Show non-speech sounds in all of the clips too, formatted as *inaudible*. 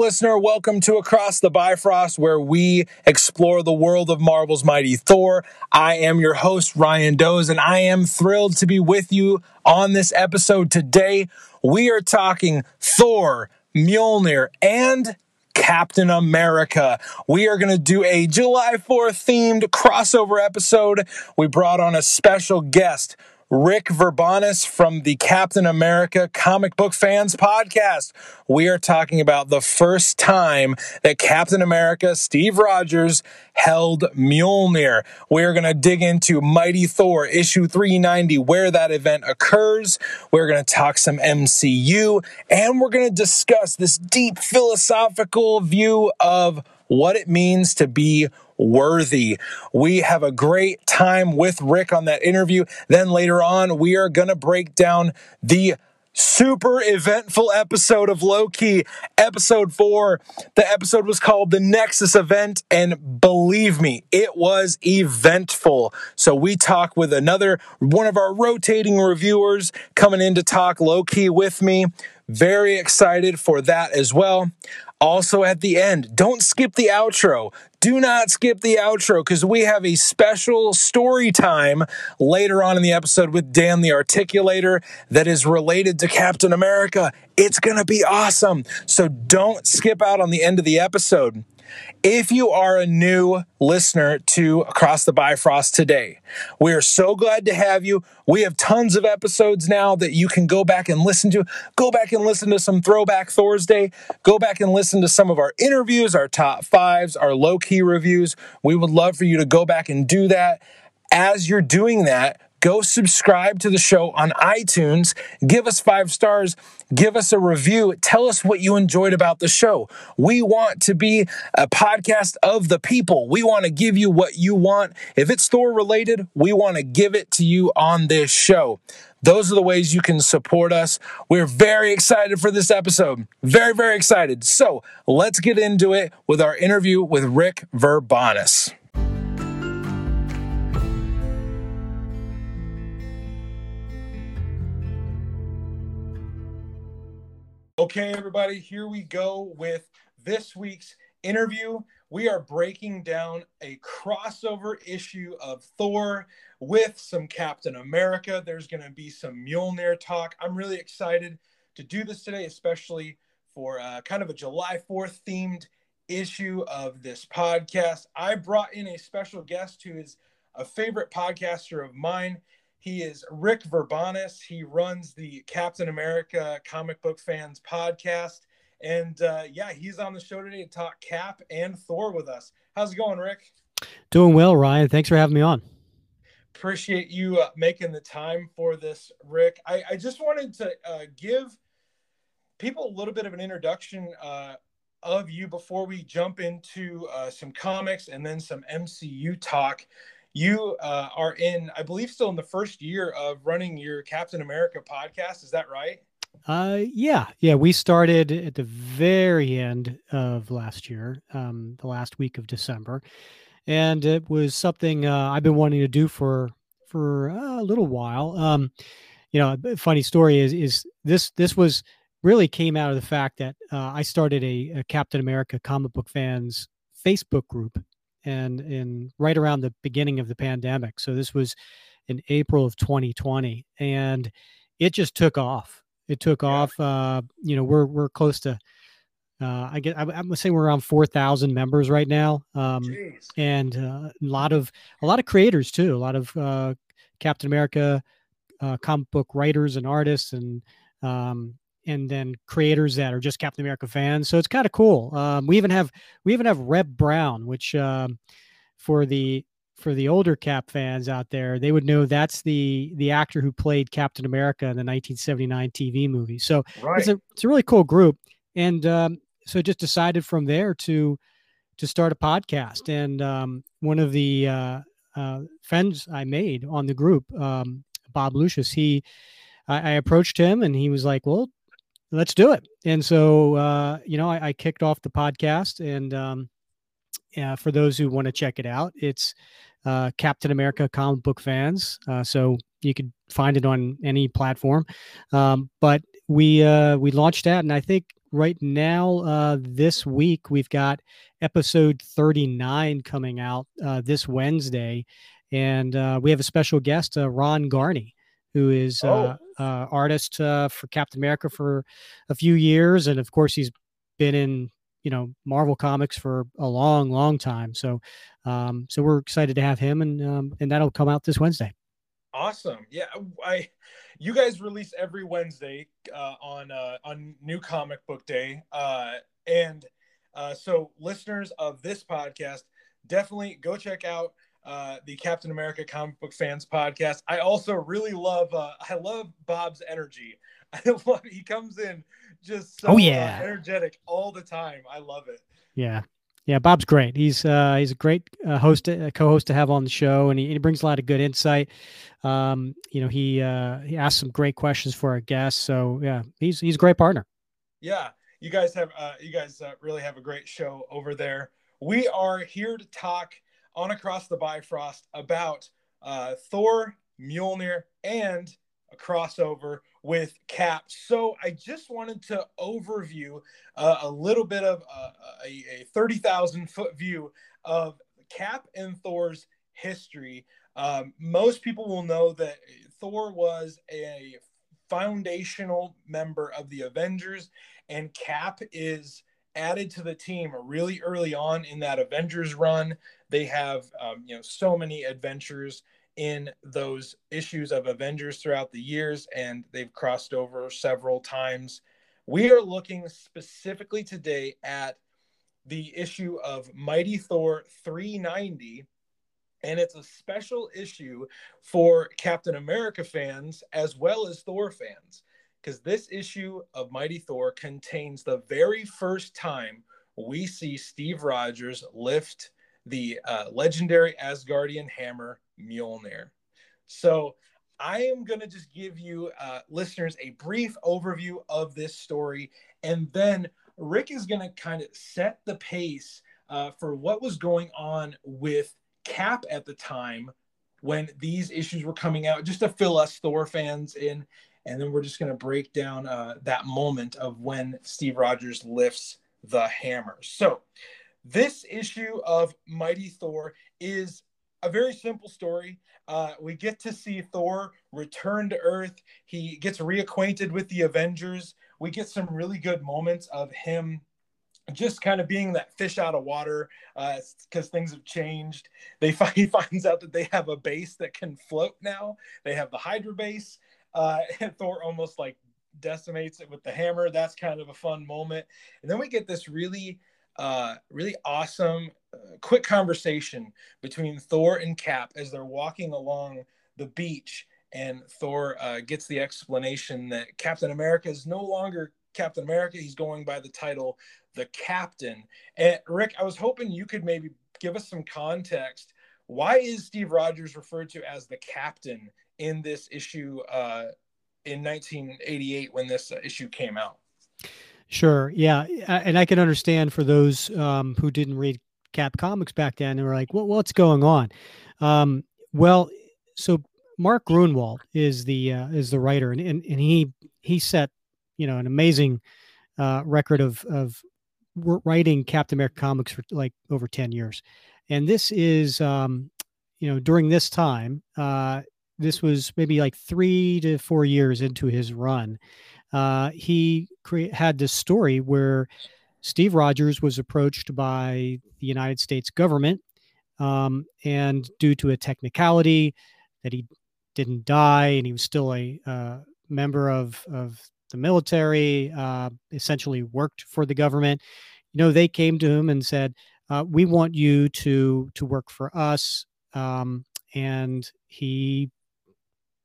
listener? Welcome to Across the Bifrost, where we explore the world of Marvel's Mighty Thor. I am your host, Ryan Doze, and I am thrilled to be with you on this episode today. We are talking Thor, Mjolnir, and Captain America. We are going to do a July 4th themed crossover episode. We brought on a special guest. Rick Verbanis from the Captain America Comic Book Fans podcast. We are talking about the first time that Captain America, Steve Rogers, held Mjolnir. We're going to dig into Mighty Thor issue 390, where that event occurs. We're going to talk some MCU, and we're going to discuss this deep philosophical view of what it means to be worthy. We have a great time with Rick on that interview. Then later on, we are going to break down the super eventful episode of Loki, episode four. The episode was called The Nexus Event, and believe me, it was eventful. So we talk with another one of our rotating reviewers coming in to talk Loki with me. Very excited for that as well. Also, at the end, don't skip the outro. Do not skip the outro because we have a special story time later on in the episode with Dan the Articulator that is related to Captain America. It's going to be awesome. So don't skip out on the end of the episode. If you are a new listener to Across the Bifrost today, we are so glad to have you. We have tons of episodes now that you can go back and listen to. Go back and listen to some Throwback Thursday. Go back and listen to some of our interviews, our top fives, our Loki reviews. We would love for you to go back and do that. As you're doing that, go subscribe to the show on iTunes, give us five stars, give us a review, tell us what you enjoyed about the show. We want to be a podcast of the people. We want to give you what you want. If it's Thor related, we want to give it to you on this show. Those are the ways you can support us. We're very excited for this episode. Very, very excited. So let's get into it with our interview with Rick Verbanis. Okay, everybody, here we go with this week's interview. We are breaking down a crossover issue of Thor with some Captain America. There's going to be some Mjolnir talk. I'm really excited to do this today, especially for uh, kind of a July 4th themed issue of this podcast. I brought in a special guest who is a favorite podcaster of mine. He is Rick Verbanis. He runs the Captain America Comic Book Fans podcast. And uh, yeah, he's on the show today to talk Cap and Thor with us. How's it going, Rick? Doing well, Ryan. Thanks for having me on. Appreciate you uh, making the time for this, Rick. I, I just wanted to uh, give people a little bit of an introduction uh, of you before we jump into uh, some comics and then some MCU talk you uh, are in, I believe, still in the first year of running your Captain America podcast. Is that right? Uh, yeah, yeah. We started at the very end of last year, um, the last week of December, and it was something uh, I've been wanting to do for for a little while. Um, you know, funny story is is this this was really came out of the fact that uh, I started a, a Captain America comic book fans Facebook group and in right around the beginning of the pandemic. So this was in April of 2020, and it just took off. It took yeah. off. Uh, you know, we're we're close to. Uh, I get. I, I'm saying we're around four thousand members right now, um, and uh, a lot of a lot of creators too. A lot of uh, Captain America uh, comic book writers and artists, and um, and then creators that are just Captain America fans. So it's kind of cool. Um, we even have we even have Reb Brown, which um, for the for the older Cap fans out there, they would know that's the the actor who played Captain America in the 1979 TV movie. So right. it's a it's a really cool group, and um, so just decided from there to to start a podcast. And um, one of the uh, uh, friends I made on the group, um, Bob Lucius, he I, approached him and he was like, "Well, let's do it. And so, uh, you know, I, I, kicked off the podcast, and um, for those who want to check it out, it's uh, Captain America comic book fans. Uh, so you could find it on any platform. Um, but we uh, we launched that, and I think right now, uh, this week, we've got episode 39 coming out this Wednesday. And we have a special guest, Ron Garney, who is uh, Oh. uh, artist uh, for Captain America for a few years. And of course, he's been in you know Marvel comics for a long, long time. So, um, so we're excited to have him, and um, and that'll come out this Wednesday. Awesome. Yeah, I you guys release every Wednesday uh, on uh, on New Comic Book Day, uh, and uh, so listeners of this podcast definitely go check out uh, the Captain America Comic Book Fans podcast. I also really love uh, I love Bob's energy. *laughs* I love he comes in just so Oh, yeah. uh, energetic all the time. I love it. Yeah. Yeah, Bob's great. He's uh, he's a great uh, host, uh, co-host to have on the show, and he, he brings a lot of good insight. Um, you know, he uh, he asks some great questions for our guests. So yeah, he's he's a great partner. Yeah, you guys have uh, you guys uh, really have a great show over there. We are here to talk on across the Bifrost about uh, Thor, Mjolnir, and a crossover with Cap. So I just wanted to overview uh, a little bit of uh, a, a thirty thousand foot view of Cap and Thor's history. Um, most people will know that Thor was a foundational member of the Avengers, and Cap is added to the team really early on in that Avengers run. They have, um, you know, so many adventures in those issues of Avengers throughout the years, and they've crossed over several times. We are looking specifically today at the issue of Mighty Thor 390 and it's a special issue for Captain America fans as well as Thor fans because this issue of Mighty Thor contains the very first time we see Steve Rogers lift the uh, legendary Asgardian hammer Mjolnir. So I am going to just give you uh, listeners a brief overview of this story, and then Rick is going to kind of set the pace uh, for what was going on with Cap at the time when these issues were coming out, just to fill us Thor fans in. And then we're just going to break down uh, that moment of when Steve Rogers lifts the hammer. So, this issue of Mighty Thor is a very simple story. Uh, we get to see Thor return to Earth. He gets reacquainted with the Avengers. We get some really good moments of him just kind of being that fish out of water because uh, things have changed. They find, *laughs* he finds out that they have a base that can float now. They have the Hydra base. Uh, *laughs* and Thor almost like decimates it with the hammer. That's kind of a fun moment. And then we get this really, uh, really awesome, uh, quick conversation between Thor and Cap as they're walking along the beach. And Thor uh, gets the explanation that Captain America is no longer Captain America. He's going by the title the captain. And Rick, I was hoping you could maybe give us some context. Why is Steve Rogers referred to as the captain in this issue uh, in 1988 when this uh, issue came out? Sure. Yeah. And I can understand for those um, who didn't read Cap Comics back then and were like, well, what's going on? Um, well, so Mark Gruenwald is the uh, is the writer, and, and and he he set you know an amazing uh, record of of writing Captain America comics for like over 10 years. And this is, um, you know, during this time, uh, this was maybe like three to four years into his run. Uh, he cre- had this story where Steve Rogers was approached by the United States government. Um, and due to a technicality that he didn't die and he was still a uh, member of, of the military, uh, essentially worked for the government. You know, they came to him and said, uh, "We want you to to work for us," um, and he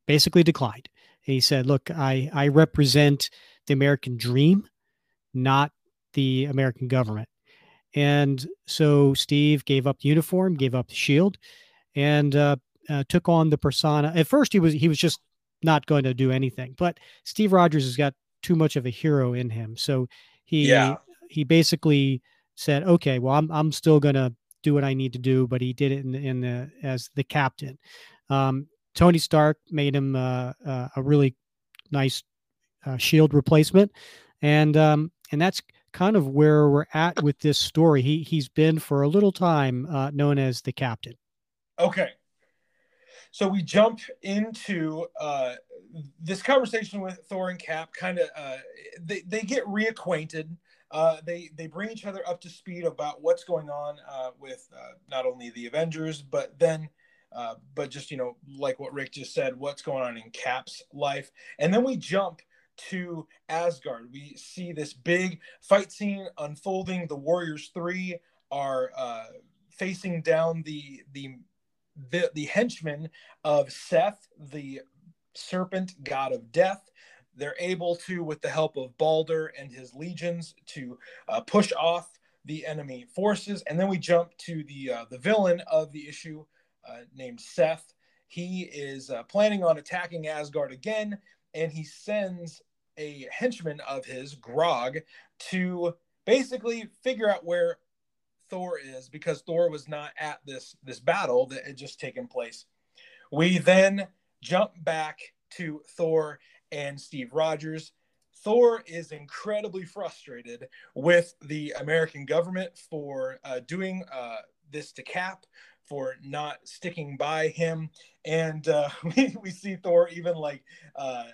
basically declined. He said, "Look, I I represent the American dream, not the American government." And so Steve gave up the uniform, gave up the shield, and uh, uh, took on the persona. At first, he was he was just not going to do anything. But Steve Rogers has got too much of a hero in him, so he Yeah. he basically said, "Okay, well, I'm I'm still going to do what I need to do," but he did it in, in the as the captain. Um, Tony Stark made him uh, uh, a really nice uh, shield replacement, and um, and that's kind of where we're at with this story. He he's been for a little time uh, known as the captain. Okay, so we jump into uh, this conversation with Thor and Cap. Kind of, uh, they they get reacquainted. Uh, they they bring each other up to speed about what's going on uh, with not only the Avengers, but then, uh, but just you know, like what Rick just said, what's going on in Cap's life, and then we jump to Asgard. We see this big fight scene unfolding. The Warriors Three are uh, facing down the the the, the henchmen of Seth, the serpent god of death. They're able to, with the help of Balder and his legions, to uh, push off the enemy forces. And then we jump to the uh, the villain of the issue, uh, named Seth. He is uh, planning on attacking Asgard again, and he sends a henchman of his, Grog, to basically figure out where Thor is because Thor was not at this this battle that had just taken place. We then jump back to Thor and Steve Rogers. Thor is incredibly frustrated with the American government for uh, doing uh, this to Cap, for not sticking by him. And uh, *laughs* we, we see Thor even like uh,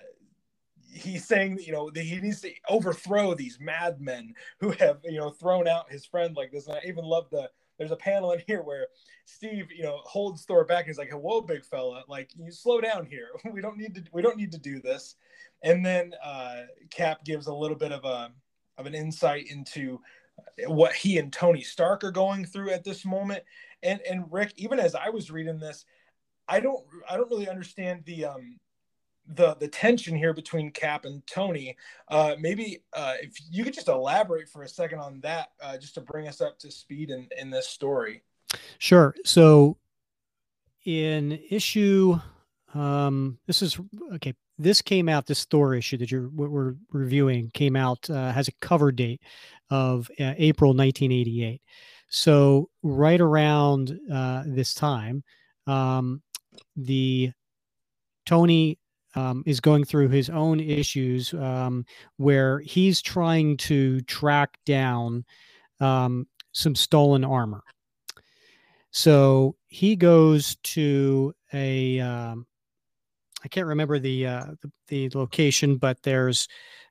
he's saying you know that he needs to overthrow these madmen who have you know thrown out his friend like this. And i even love the there's a panel in here where steve you know holds thor back. And he's like whoa big fella like you slow down here. *laughs* We don't need to we don't need to do this. And then uh cap gives a little bit of a of an insight into what he and tony stark are going through at this moment and and rick even as i was reading this i don't i don't really understand the um the the tension here between Cap and Tony. Uh, maybe uh, if you could just elaborate for a second on that, uh, just to bring us up to speed in in this story. Sure. So in issue, um, this is okay. This came out. This Thor issue that you're we're reviewing came out uh, has a cover date of uh, April 1988. So right around uh, this time, um, the Tony um, is going through his own issues um, where he's trying to track down um, some stolen armor. So he goes to a um, I can't remember the, uh, the, the location, but there's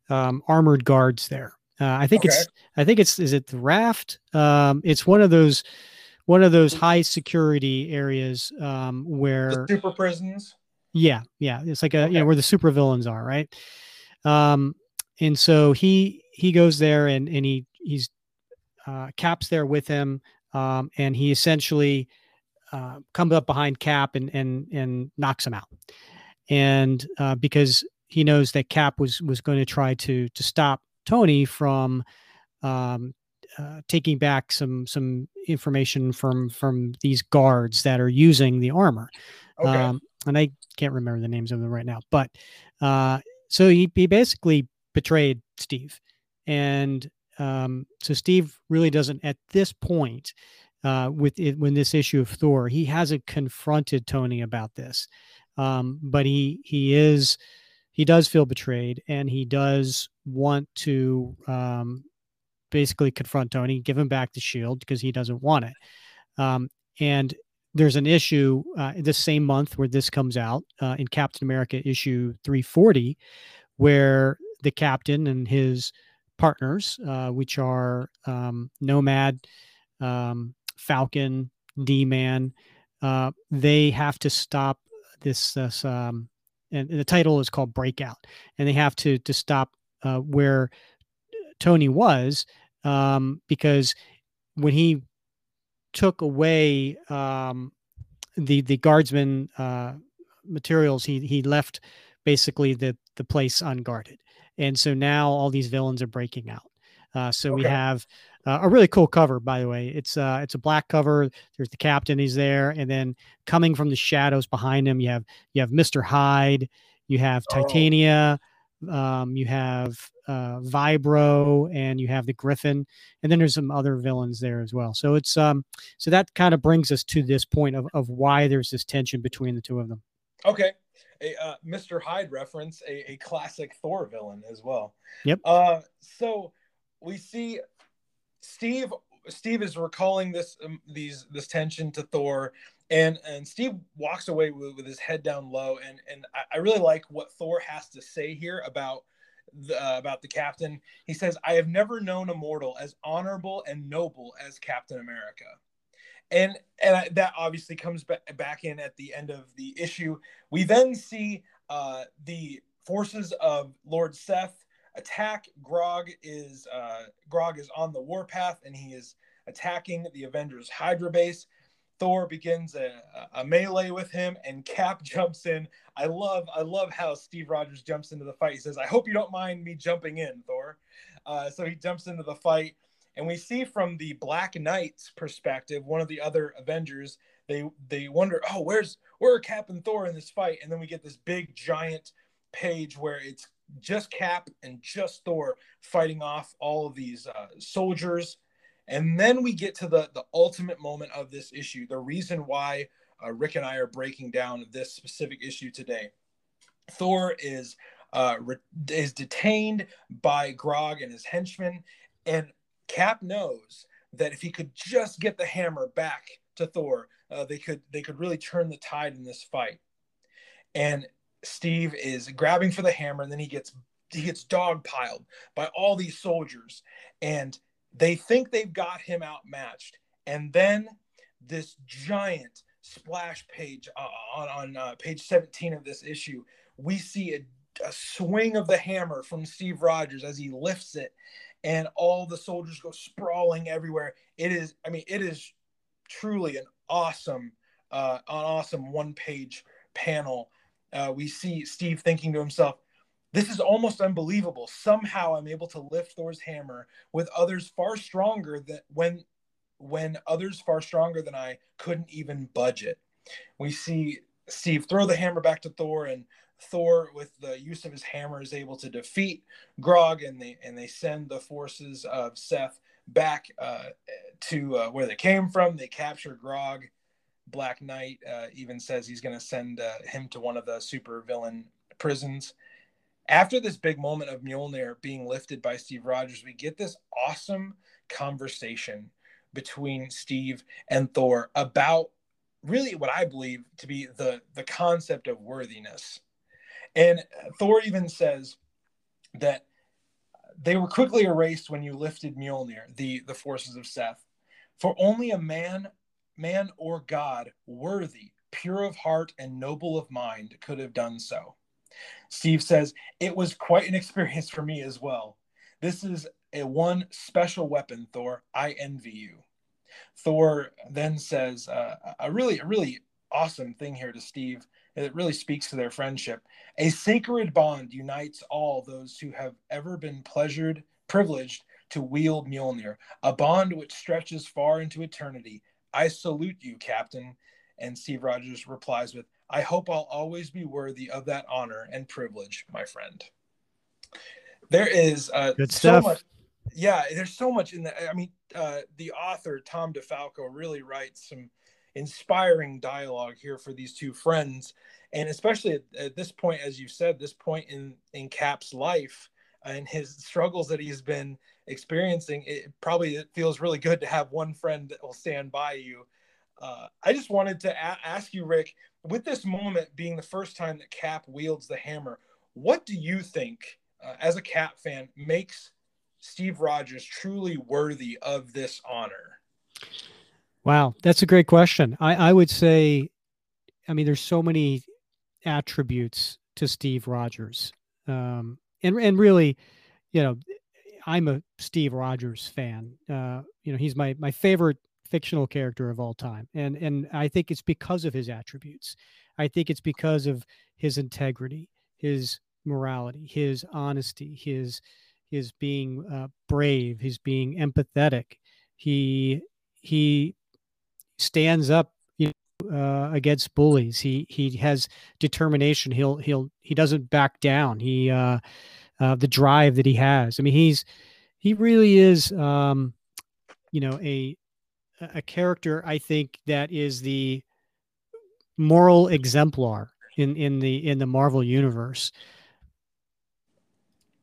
um, armored guards there. Uh, I think okay. it's I think it's is it the raft? Um, it's one of those one of those high security areas um, where the super prisons. Yeah, yeah. It's like a okay. you know where the supervillains are, right? Um, and so he he goes there and and he he's uh, Cap's there with him, um, and he essentially uh, comes up behind Cap and and and knocks him out, and uh, because he knows that Cap was was going to try to to stop Tony from um, uh, taking back some some information from from these guards that are using the armor. Okay. Um, and I can't remember the names of them right now, but uh, so he, he basically betrayed Steve, and um, so Steve really doesn't at this point uh, with it when this issue of Thor, he hasn't confronted Tony about this, um, but he he is he does feel betrayed, and he does want to um, basically confront Tony, give him back the shield because he doesn't want it. Um, and there's an issue uh, this same month where this comes out uh, in Captain America issue 340, where the captain and his partners, uh, which are um, Nomad, um, Falcon, D Man, uh, they have to stop this. this um, and the title is called Breakout, and they have to to stop uh, where Tony was um, because when he took away um, the the guardsman uh, materials, he he left basically the the place unguarded, and so now all these villains are breaking out. Uh, so okay. we have uh, a really cool cover, by the way. It's uh, it's a black cover. There's the captain. He's there, and then coming from the shadows behind him, you have you have Mister Hyde, you have oh. Titania, um, you have uh, Vibro, and you have the Griffin, and then there's some other villains there as well. So it's um, so that kind of brings us to this point of of why there's this tension between the two of them. Okay, a uh, Mr. Hyde reference, a, a classic Thor villain as well. Yep. Uh, so we see Steve Steve is recalling this um, these this tension to Thor, and and Steve walks away with, with his head down low, and and I, I really like what Thor has to say here about the, uh, about the captain. He says, "I have never known a mortal as honorable and noble as Captain America." And and I, that obviously comes back back in at the end of the issue. We then see uh, the forces of Lord Seth attack. Grog is uh, Grog is on the warpath and he is attacking the Avengers Hydra base. Thor begins a, a, melee with him, and Cap *laughs* jumps in. I love I love how Steve Rogers jumps into the fight. He says, "I hope you don't mind me jumping in, Thor." Uh, so he jumps into the fight, and we see from the Black Knight's perspective, one of the other Avengers. They they wonder, "Oh, where's where are Cap and Thor in this fight?" And then we get this big giant page where it's just Cap and just Thor fighting off all of these uh, soldiers. And then we get to the, the ultimate moment of this issue, the reason why uh, Rick and I are breaking down this specific issue today. Thor is uh, re- is detained by Grog and his henchmen, and Cap knows that if he could just get the hammer back to Thor, uh, they could they could really turn the tide in this fight. And Steve is grabbing for the hammer, and then he gets he gets dogpiled by all these soldiers, and they think they've got him outmatched. And then this giant splash page uh, on on uh, page 17 of this issue, we see a, a swing of the hammer from Steve Rogers as he lifts it, and all the soldiers go sprawling everywhere. It is, I mean, it is truly an awesome, uh, an awesome one page panel uh, we see Steve thinking to himself, this is almost unbelievable. Somehow I'm able to lift Thor's hammer with others far stronger than when when others far stronger than I couldn't even budget. We see Steve throw the hammer back to Thor and Thor with the use of his hammer is able to defeat Grog and they and they send the forces of Seth back uh, to uh, where they came from. They capture Grog Black Knight uh, even says he's going to send uh, him to one of the super villain prisons. After this big moment of Mjolnir being lifted by Steve Rogers, we get this awesome conversation between Steve and Thor about really what I believe to be the the concept of worthiness. And Thor even says that they were quickly erased when you lifted Mjolnir, the the forces of Seth. For only a man man or God worthy, pure of heart, and noble of mind could have done so. Steve says, It was quite an experience for me as well. This is a one special weapon, Thor. I envy you. Thor then says uh, a really, a really awesome thing here to Steve. It really speaks to their friendship. A sacred bond unites all those who have ever been pleasured, privileged to wield Mjolnir, a bond which stretches far into eternity I salute you, Captain. And Steve Rogers replies with, I hope I'll always be worthy of that honor and privilege, my friend. There is uh, good stuff. So much, yeah, there's so much in that. I mean, uh, the author Tom DeFalco really writes some inspiring dialogue here for these two friends, and especially at, at this point, as you said, this point in in Cap's life and his struggles that he's been experiencing, it probably it feels really good to have one friend that will stand by you. Uh, I just wanted to a- ask you, Rick, with this moment being the first time that Cap wields the hammer, what do you think, uh, as a Cap fan, makes Steve Rogers truly worthy of this honor? Wow, that's a great question. I, I would say, I mean, there's so many attributes to Steve Rogers. Um, and and really, you know, I'm a Steve Rogers fan. Uh, you know, he's my my favorite fictional character of all time, and and I think it's because of his attributes. I think it's because of his integrity, his morality, his honesty, his his being uh, brave, his being empathetic. He he stands up you know, uh, against bullies. He he has determination. He'll he'll he doesn't back down. He uh, uh, the drive that he has. I mean, he's he really is, um, you know, a a character. I think that is the moral exemplar in in the in the Marvel universe.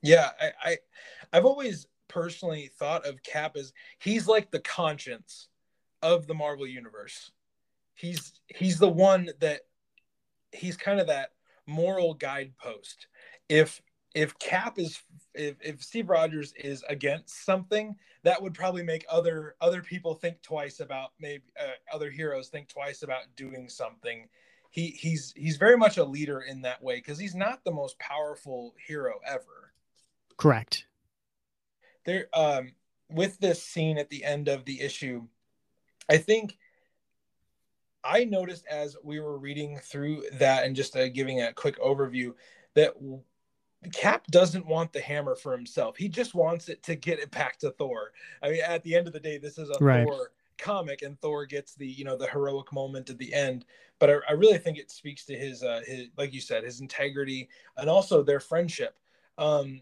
Yeah, I, I I've always personally thought of Cap as he's like the conscience of the Marvel universe. He's he's the one that he's kind of that moral guidepost. If if Cap is if, if Steve Rogers is against something, that would probably make other other people think twice about maybe uh, other heroes think twice about doing something. He he's he's very much a leader in that way because he's not the most powerful hero ever. Correct. There um with this scene at the end of the issue, I think I noticed as we were reading through that and just uh, giving a quick overview that Cap doesn't want the hammer for himself. He just wants it to get it back to Thor. I mean, at the end of the day, this is a right. Thor comic, and Thor gets the you know the heroic moment at the end. But I, I really think it speaks to his uh, his like you said, his integrity and also their friendship. Um,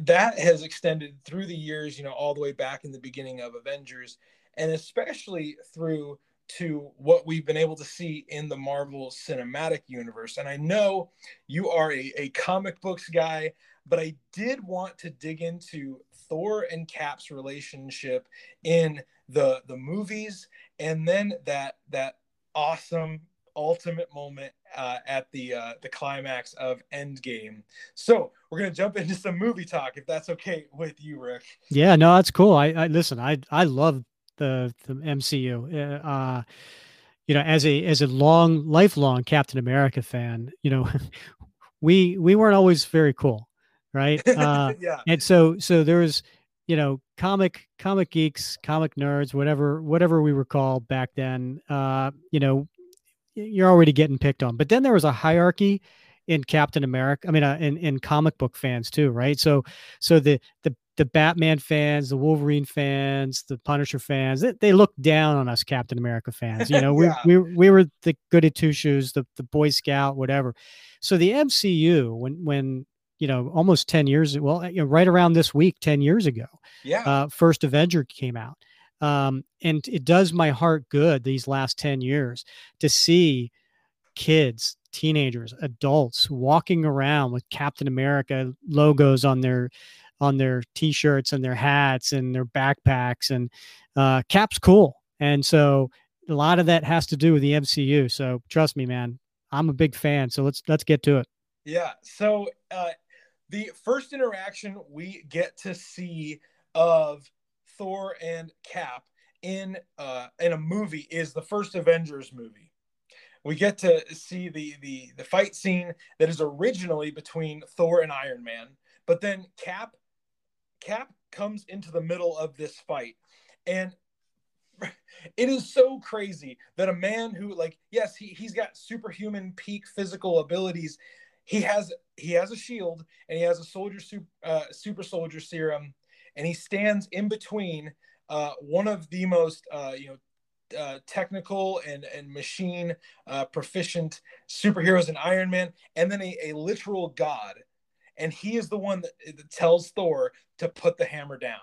that has extended through the years, you know, all the way back in the beginning of Avengers, and especially through to what we've been able to see in the Marvel Cinematic Universe. And I know you are a, a comic books guy, but I did want to dig into Thor and Cap's relationship in the the movies, and then that that awesome ultimate moment uh, at the uh, the climax of Endgame. So we're gonna jump into some movie talk, if that's okay with you, Rick. Yeah, no, that's cool. I, I listen. I I love the the MCU. Uh, uh, you know, as a as a long lifelong Captain America fan, you know, *laughs* we we weren't always very cool, right? *laughs* Uh, yeah. And so so there was you know comic comic geeks, comic nerds, whatever whatever we were called back then. Uh, you know, you're already getting picked on. But then there was a hierarchy in Captain America. I mean, uh, in in comic book fans too, right? So so the the the Batman fans, the Wolverine fans, the Punisher fans, they, they look down on us Captain America fans. You *laughs* know, yeah. we, we, we were the goody two shoes, the, the Boy Scout, whatever. So the MCU, when, when, you know, almost 10 years, well, you know, right around this week, 10 years ago, yeah, uh, first Avenger came out. Um, and it does my heart good these last 10 years to see kids, teenagers, adults walking around with Captain America logos on their on their t-shirts and their hats and their backpacks and uh, cap's cool. And so a lot of that has to do with the mcu so trust me man i'm a big fan. So let's let's get to it. Yeah. So uh, the first interaction we get to see of thor and cap in uh, in a movie is the first avengers movie. We get to see the the the fight scene that is originally between thor and iron man but then cap Cap comes into the middle of this fight. And *laughs* it is so crazy that a man who like yes he, he's got superhuman peak physical abilities. He has he has a shield and he has a soldier super, uh, super soldier serum. And he stands in between uh, one of the most uh, you know uh, technical and and machine uh, proficient superheroes in Iron Man and then a, a literal god and he is the one that, that tells Thor to put the hammer down.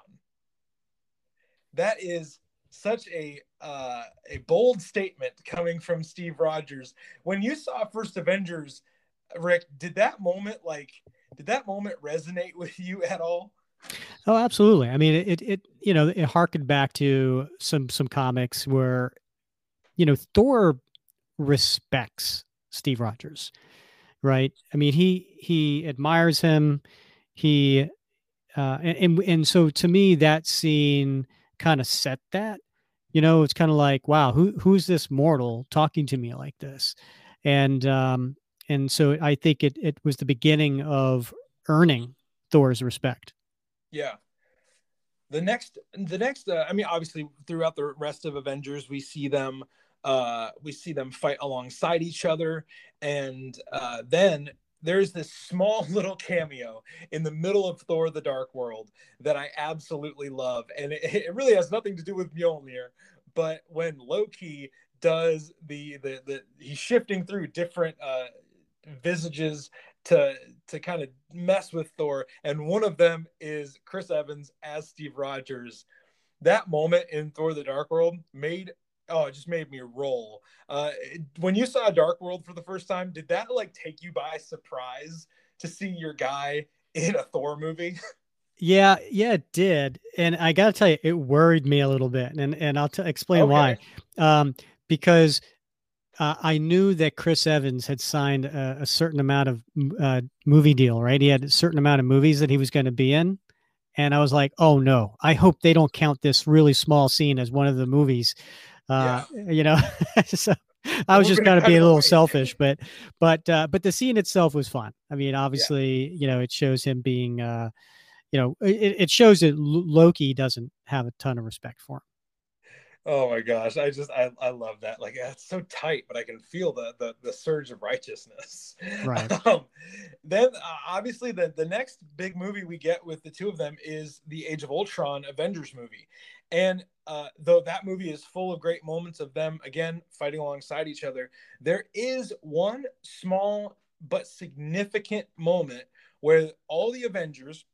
That is such a uh, a bold statement coming from Steve Rogers. When you saw First Avengers, Rick, did that moment like did that moment resonate *laughs* with you at all? Oh, absolutely. I mean, it it you know it harkened back to some some comics where you know Thor respects Steve Rogers right? I mean, he he admires him. He uh, and and so to me, that scene kind of set that. You know, it's kind of like, wow, who who's this mortal talking to me like this? And um, and so I think it it was the beginning of earning Thor's respect. Yeah. The next, the next, uh, I mean, obviously, throughout the rest of Avengers, we see them uh, we see them fight alongside each other, and uh, then there's this small *laughs* little cameo in the middle of Thor: The Dark World that I absolutely love, and it, it really has nothing to do with Mjolnir, but when Loki does the the, the he's shifting through different uh, visages to to kind of mess with Thor, and one of them is Chris Evans as Steve Rogers. That moment in Thor: The Dark World made oh, it just made me roll. Uh, when you saw Dark World for the first time, did that like take you by surprise to see your guy in a Thor movie? *laughs* Yeah, yeah, it did, and I got to tell you, it worried me a little bit, and and I'll t- explain okay. why. Um, because uh, I knew that Chris Evans had signed a, a certain amount of uh, movie deal, right? He had a certain amount of movies that he was going to be in, and I was like, "Oh no! I hope they don't count this really small scene as one of the movies." Uh, yeah. You know, *laughs* so I was just kind of being a little selfish, but but uh, but the scene itself was fun. I mean, obviously, yeah. you know, it shows him being, uh, you know, it, it shows that Loki doesn't have a ton of respect for him. Oh my gosh, I just I, I love that. Like it's so tight, but I can feel the the, the surge of righteousness. Right. *laughs* Um, then uh, obviously the the next big movie we get with the two of them is the Age of Ultron Avengers movie, and uh, though that movie is full of great moments of them again fighting alongside each other, there is one small but significant moment where all the Avengers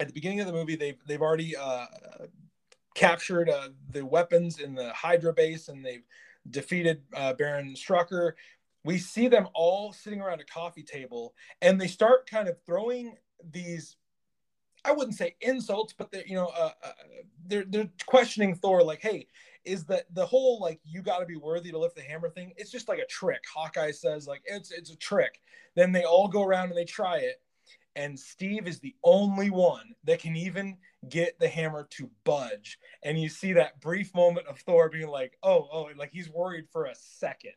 at the beginning of the movie they've they've already uh, captured uh, the weapons in the Hydra base and they've defeated uh, Baron Strucker. We see them all sitting around a coffee table and they start kind of throwing these I wouldn't say insults, but they're you know uh, uh, they're they're questioning Thor like, hey, is that the whole like you got to be worthy to lift the hammer thing? It's just like a trick. Hawkeye says like it's it's a trick. Then they all go around and they try it, and Steve is the only one that can even get the hammer to budge. And you see that brief moment of Thor being like, "Oh, oh," like he's worried for a second.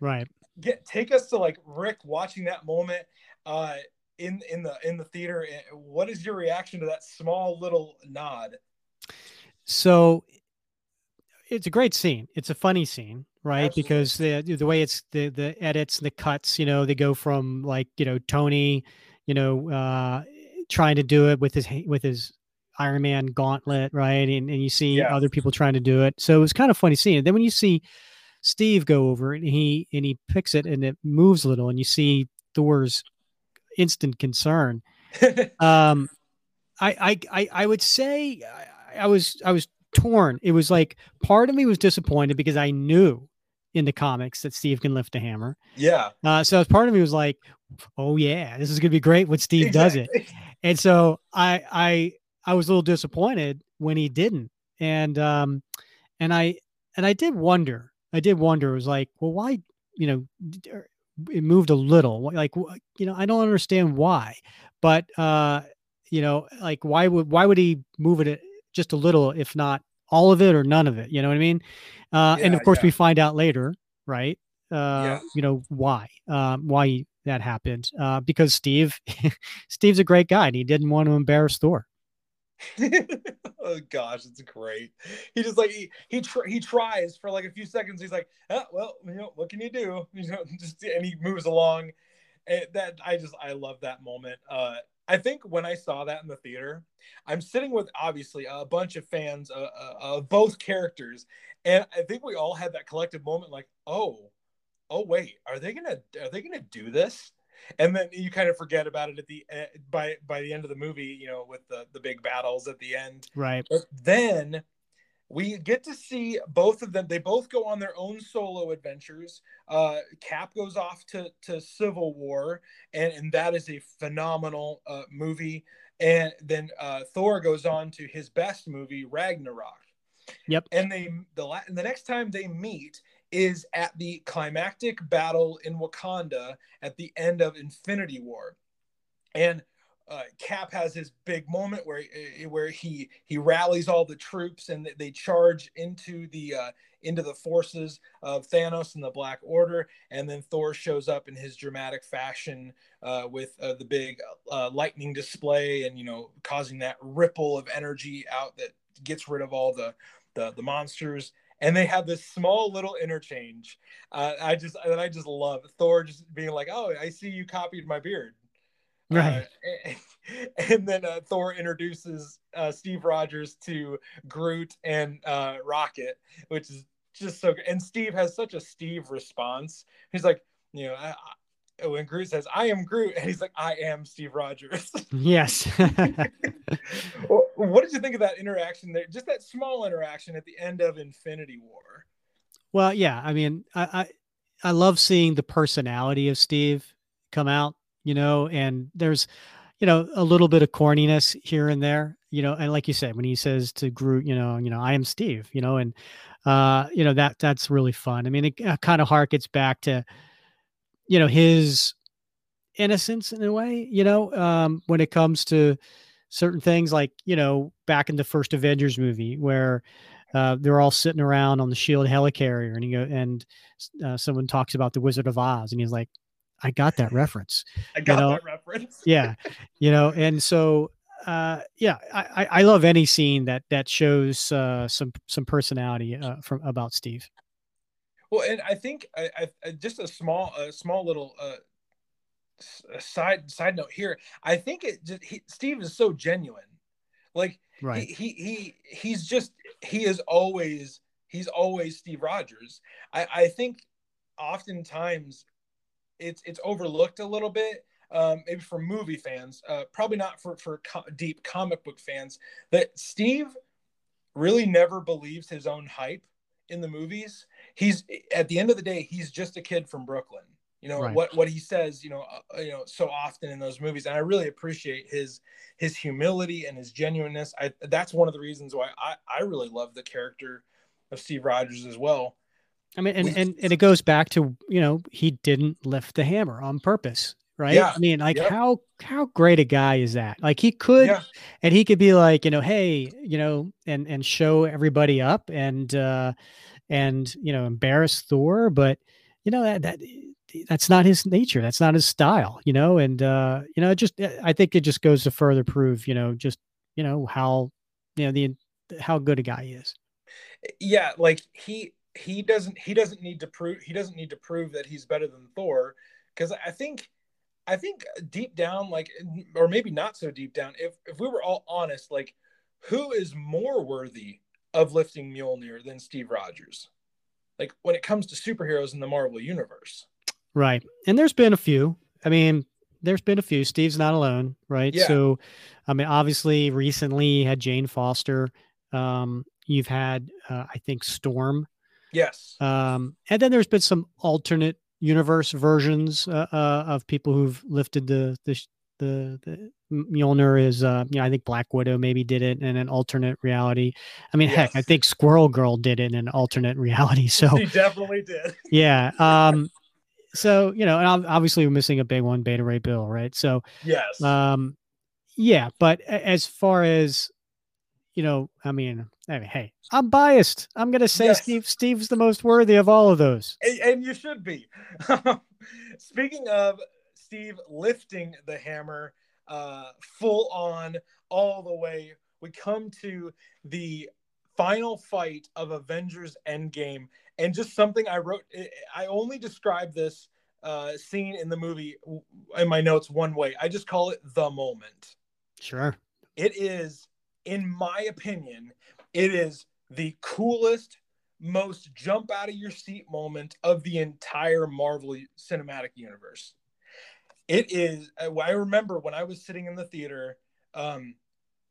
Right. Get take us to like Rick watching that moment uh in in the in the theater. What is your reaction to that small little nod? So it's a great scene. It's a funny scene, right? Absolutely. Because the the way it's the the edits and the cuts, you know, they go from like you know Tony, you know, uh, trying to do it with his with his Iron Man gauntlet, right? And, and you see yeah. other people trying to do it. So it was kind of funny seeing it. Then when you see Steve go over and he and he picks it and it moves a little, and you see Thor's instant concern. *laughs* um, I, I I would say I, I was I was torn. It was like part of me was disappointed because I knew in the comics that Steve can lift a hammer. Yeah. Uh, so part of me was like, oh yeah, this is gonna be great when Steve exactly. does it. And so I I I was a little disappointed when he didn't. And um and I and I did wonder. I did wonder. It was like, well, why? You know, it moved a little. Like, you know, I don't understand why. But uh, you know, like why would why would he move it just a little, if not all of it or none of it? You know what I mean? Uh, yeah, and of course, yeah. we find out later, right? Uh, yeah. You know why? Um, why that happened? Uh, because Steve, *laughs* Steve's a great guy, and he didn't want to embarrass Thor. *laughs* oh gosh, it's great. He just like he he, tr- he tries for like a few seconds. He's like, oh, well, you know, what can you do? *laughs* You know, just and he moves along. It, that I just I love that moment. Uh, I think when I saw that in the theater, I'm sitting with obviously a bunch of fans uh, uh, of both characters, and I think we all had that collective moment, like, oh, oh wait, are they gonna are they gonna do this? And then you kind of forget about it at the uh, by by the end of the movie you know with the the big battles at the end. Right. But then we get to see both of them. They both go on their own solo adventures. Uh, cap goes off to to civil war and and that is a phenomenal uh, movie. And then uh, thor goes on to his best movie ragnarok. Yep. And they the la- the next time they meet is at the climactic battle in Wakanda at the end of Infinity War. And uh, Cap has his big moment where uh, where he he rallies all the troops and they charge into the uh, into the forces of Thanos and the Black Order, and then Thor shows up in his dramatic fashion uh, with uh, the big uh, lightning display and you know causing that ripple of energy out that gets rid of all the the, the monsters and they have this small little interchange. Uh, I just that I just love Thor just being like, "Oh, I see you copied my beard." Uh, right. Uh, *laughs* and, and, then uh, Thor introduces uh, Steve Rogers to Groot and uh, Rocket, which is just so good. And Steve has such a Steve response. He's like, you know, I, when Groot says, I am Groot, and he's like, I am Steve Rogers. *laughs* Yes. *laughs* what did you think of that interaction there? Just that small interaction at the end of Infinity War. Well, yeah. I mean, I, I, I love seeing the personality of Steve come out, you know, and there's, you know, a little bit of corniness here and there, you know, and like you said, when he says to Groot, you know, you know, I am Steve, you know, and uh, you know, that that's really fun. I mean, it uh, kind of harkets back to, you know, his innocence in a way, you know, um, when it comes to certain things like, you know, back in the first Avengers movie where uh, they're all sitting around on the shield helicarrier and you go and uh, someone talks about the Wizard of Oz and he's like, I got that reference. *laughs* I got you know? that reference. *laughs* yeah. You know, and so uh yeah, I, I love any scene that that shows uh some some personality uh from about Steve. Well, and I think I, I just a small a small little uh side side note here. I think it just he, Steve is so genuine. Like right. he, he he he's just he is always he's always Steve Rogers. I I think oftentimes it's it's overlooked a little bit um, maybe for movie fans, uh, probably not for for co- deep comic book fans. That Steve really never believes his own hype in the movies. He's at the end of the day, he's just a kid from Brooklyn. You know right. what what he says. You know, uh, you know so often in those movies, and I really appreciate his his humility and his genuineness. I that's one of the reasons why I I really love the character of Steve Rogers as well. I mean, and, and, and it goes back to, you know, he didn't lift the hammer on purpose right? Yeah. I mean, like yep. how how great a guy is that? Like he could yeah. and he could be like, you know, hey, you know, and and show everybody up and uh and you know, embarrass Thor, but you know that that that's not his nature. That's not his style, you know, and uh you know, just I think it just goes to further prove, you know, just you know how you know the how good a guy is. Yeah, like he he doesn't he doesn't need to prove he doesn't need to prove that he's better than Thor because I think I think deep down, like, or maybe not so deep down, if if we were all honest, like, who is more worthy of lifting Mjolnir than Steve Rogers? Like when it comes to superheroes in the Marvel universe. Right. And there's been a few. I mean, there's been a few. Steve's not alone, right? Yeah. So, I mean, obviously, recently you had Jane Foster. Um, you've had, uh, I think, Storm. Yes. Um, and then there's been some alternate universe versions uh, uh, of people who've lifted the the the, the Mjolnir is uh you know I think Black Widow maybe did it in an alternate reality. I mean yes. heck, I think Squirrel Girl did it in an alternate reality. So he definitely did. *laughs* yeah. Um so you know, and obviously we're missing a big one, Beta Ray Bill, right? So yes. Um yeah, but as far as you know, I mean, I mean, hey, I'm biased. I'm going to say yes. Steve. Steve's the most worthy of all of those, and, and you should be. *laughs* Speaking of Steve lifting the hammer, uh, full on, all the way, we come to the final fight of Avengers Endgame, and just something I wrote. I only describe this uh, scene in the movie in my notes one way. I just call it the moment. Sure. It is in my opinion, it is the coolest, most jump out of your seat moment of the entire Marvel cinematic universe. It is, I remember when I was sitting in the theater, um,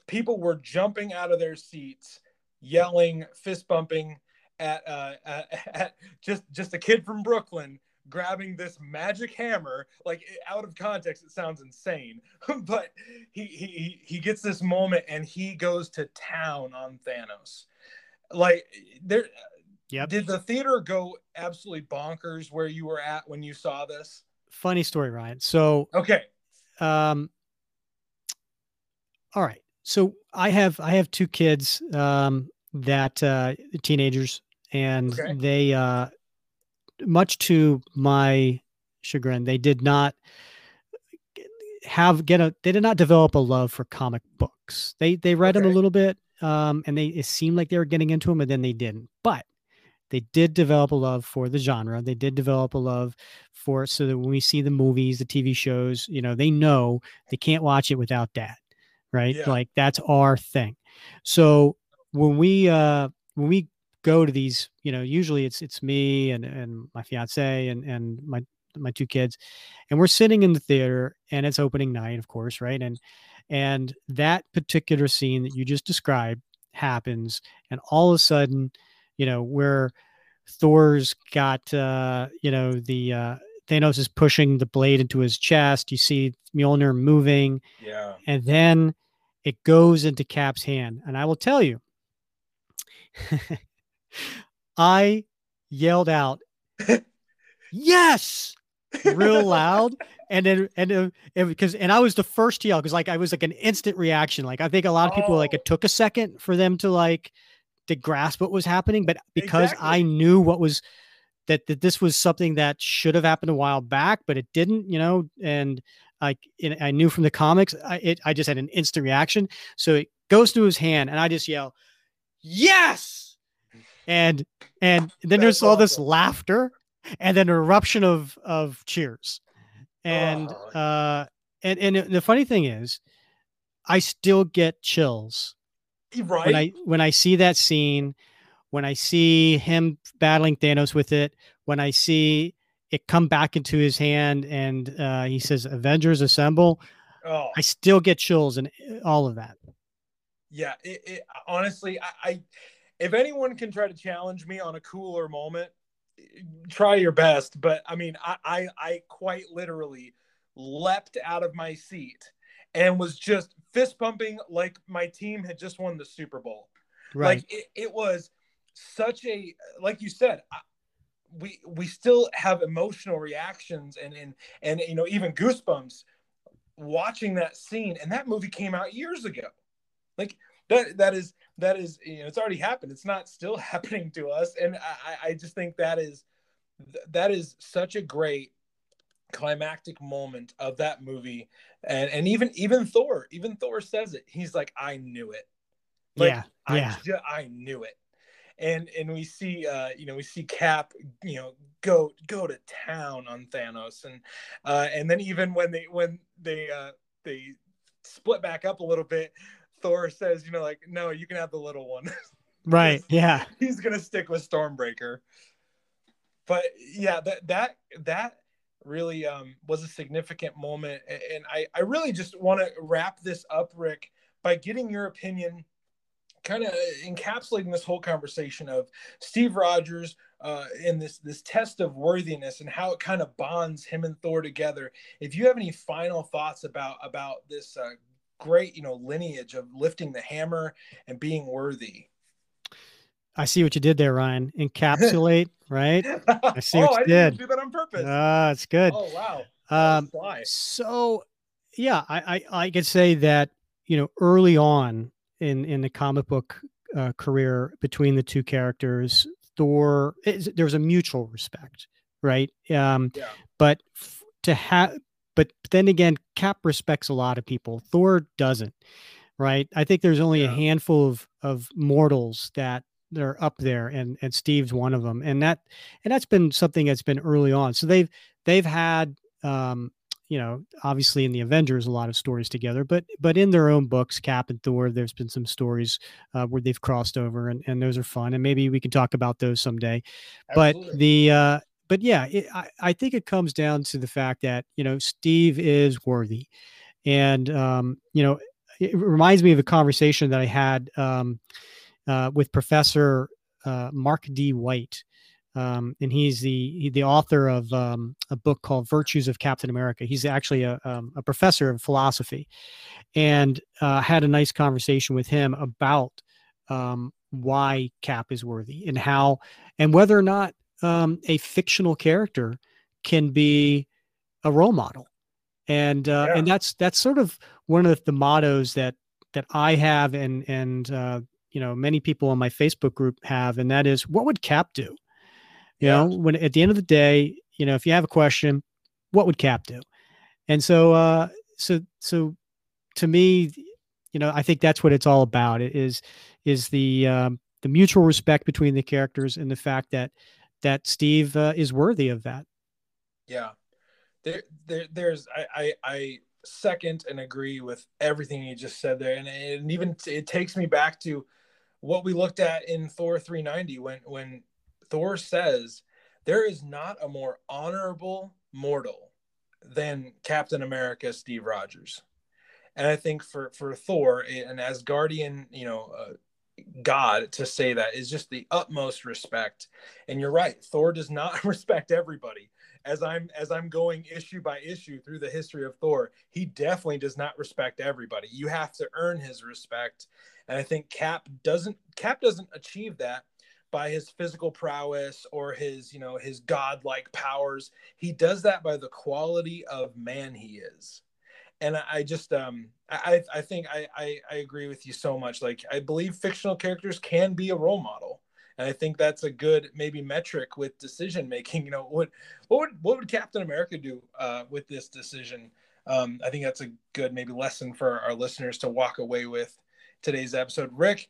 people were jumping out of their seats, yelling, fist bumping at, uh, *laughs* at, at just, just a kid from Brooklyn grabbing this magic hammer. Like out of context it sounds insane *laughs* but he he he gets this moment and he goes to town on Thanos. Like there yeah did the theater go absolutely bonkers where you were at when you saw this funny story Ryan so okay um all right so I have I have two kids um that uh teenagers and okay. they uh much to my chagrin, they did not have get a they did not develop a love for comic books. They they read okay. them a little bit, um, and they it seemed like they were getting into them, and then they didn't. But they did develop a love for the genre. They did develop a love for it, so that when we see the movies, the TV shows, you know, they know they can't watch it without that, right? Yeah. Like that's our thing. So when we uh when we go to these, you know, usually it's it's me and and my fiance and and my my two kids, and we're sitting in the theater and it's opening night, of course, right? And and that particular scene that you just described happens, and all of a sudden, you know, where Thor's got uh, you know the uh, Thanos is pushing the blade into his chest. You see Mjolnir moving. Yeah. And then it goes into Cap's hand. And I will tell you, *laughs* I yelled out, yes, real loud. *laughs* And then, and because, and I was the first to yell because, like, I was like an instant reaction. Like, I think a lot of people, oh. like, it oh. took a second for them to, like, to grasp what was happening. But because exactly. I knew what was, that, that this was something that should have happened a while back, but it didn't, you know, and like I knew from the comics, I, it, I just had an instant reaction. So it goes through his hand, and I just yell, "Yes!" And and then there's all this laughter, and then an eruption of of cheers, and oh. uh, and and the funny thing is, I still get chills right when I when I see that scene, when I see him battling Thanos with it, when I see it come back into his hand and uh, he says avengers assemble oh. i still get chills and uh, all of that yeah it, it, honestly I, I, if anyone can try to challenge me on a cooler moment try your best but i mean I, I i quite literally leapt out of my seat and was just fist pumping like my team had just won the super bowl. Right. like it, it was such a like you said we we still have emotional reactions and and and you know even goosebumps watching that scene. And that movie came out years ago. Like that that is that is you know it's already happened. It's not still *laughs* happening to us. And i i just think that is that is such a great climactic moment of that movie. And and even even thor even thor says it. He's like i knew it. Like, yeah yeah. I, ju- I knew it. And and we see uh you know we see cap you know go go to town on thanos. And uh and then even when they when they uh they split back up a little bit thor says you know like no you can have the little one. *laughs* Right yeah. he's gonna stick with stormbreaker. But yeah that that that really um was a significant moment and i i really just want to wrap this up rick by getting your opinion kind of encapsulating this whole conversation of Steve Rogers uh, and this this test of worthiness and how it kind of bonds him and Thor together. If you have any final thoughts about about this uh, great you know lineage of lifting the hammer and being worthy. I see what you did there, Ryan. Encapsulate, *laughs* right? *laughs* I see oh, what you I did. do that on purpose. Ah, it's good. Oh wow. Um, so yeah, I, I I could say that you know early on in in the comic book uh, career between the two characters. Thor, there was a mutual respect, right? Um, yeah. But f- to have, but then again, Cap respects a lot of people. Thor doesn't, right? I think there's only yeah. a handful of of mortals that they're up there, and and Steve's one of them, and that and that's been something that's been early on. So they've they've had um, you know, obviously in the Avengers, a lot of stories together, but but in their own books, Cap and Thor, there's been some stories uh, where they've crossed over, and, and those are fun, and maybe we can talk about those someday. Absolutely. But the uh, but yeah, it, I, I think it comes down to the fact that you know Steve is worthy, and um, you know it reminds me of a conversation that I had um, uh, with Professor uh, Mark D. White um, and he's the the author of um, a book called Virtues of Captain America. He's actually a, um, a professor of philosophy, and uh, had a nice conversation with him about um, why Cap is worthy and how and whether or not um, a fictional character can be a role model, and uh, yeah. and that's that's sort of one of the mottos that that I have and and uh, you know many people on my Facebook group have, and that is what would Cap do? You yeah. know, when at the end of the day, you know, if you have a question, what would Cap do? And so, uh, so, so to me, you know, I think that's what it's all about. It is, is the, um, the mutual respect between the characters and the fact that, that Steve uh, is worthy of that. Yeah. There, there, there's, I, I, I second and agree with everything you just said there. And, and even it takes me back to what we looked at in Thor 390 when, when Thor says, There is not a more honorable mortal than Captain America Steve Rogers. And I think for, for Thor, an Asgardian, you know, uh, God to say that is just the utmost respect. And you're right, Thor does not *laughs* respect everybody. as I'm as I'm going issue by issue through the history of Thor, he definitely does not respect everybody. You have to earn his respect, and I think Cap doesn't Cap doesn't achieve that by his physical prowess or his you know his godlike powers. He does that by the quality of man he is and I, just um I I think I, I I agree with you so much. Like I believe fictional characters can be a role model, and I think that's a good maybe metric with decision making. *laughs* You know, what what would what would Captain America do uh, with this decision? Um, I think that's a good maybe lesson for our listeners to walk away with today's episode. Rick,